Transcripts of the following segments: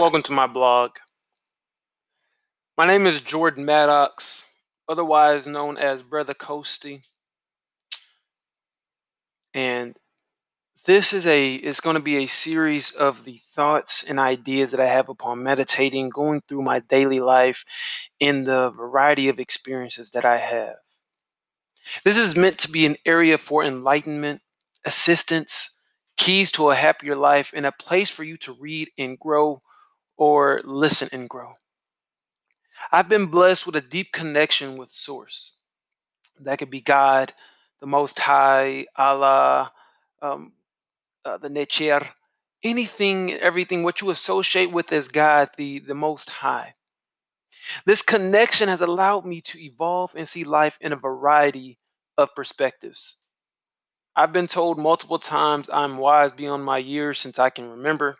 Welcome to my blog. My name is Jordan Maddox, otherwise known as Brother Coasty. And this is a it's going to be a series of the thoughts and ideas that I have upon meditating, going through my daily life in the variety of experiences that I have. This is meant to be an area for enlightenment, assistance, keys to a happier life, and a place for you to read and grow or listen and grow. I've been blessed with a deep connection with Source. That could be God, the Most High, Allah, um, uh, the Necher, anything, everything, what you associate with as God, the, the Most High. This connection has allowed me to evolve and see life in a variety of perspectives. I've been told multiple times I'm wise beyond my years since I can remember.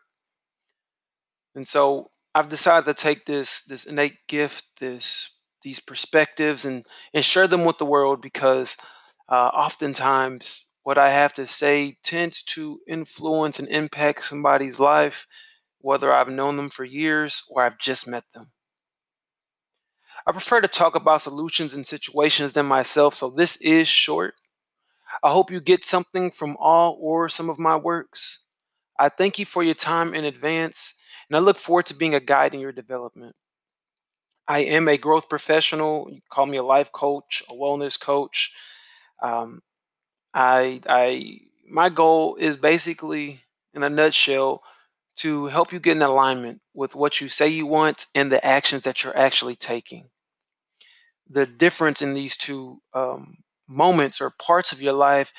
And so I've decided to take this this innate gift, this these perspectives, and and share them with the world because uh, oftentimes what I have to say tends to influence and impact somebody's life, whether I've known them for years or I've just met them. I prefer to talk about solutions and situations than myself, so this is short. I hope you get something from all or some of my works. I thank you for your time in advance and I look forward to being a guide in your development. I am a growth professional. You call me a life coach, a wellness coach. Um, I, I, my goal is basically, in a nutshell, to help you get in alignment with what you say you want and the actions that you're actually taking. The difference in these two um, moments or parts of your life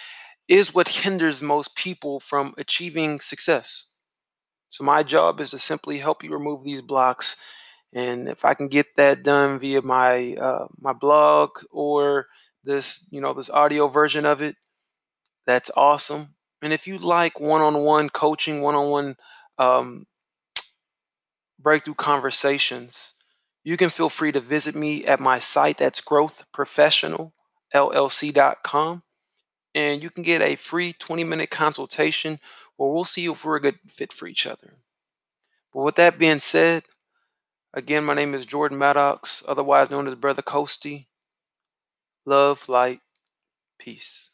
is what hinders most people from achieving success. So my job is to simply help you remove these blocks. And if I can get that done via my uh, my blog or this, you know, this audio version of it, that's awesome. And if you like one-on-one coaching, one-on-one um, breakthrough conversations, you can feel free to visit me at my site. That's growthprofessionalllc.com. And you can get a free 20 minute consultation where we'll see if we're a good fit for each other. But with that being said, again, my name is Jordan Maddox, otherwise known as Brother Coasty. Love, light, peace.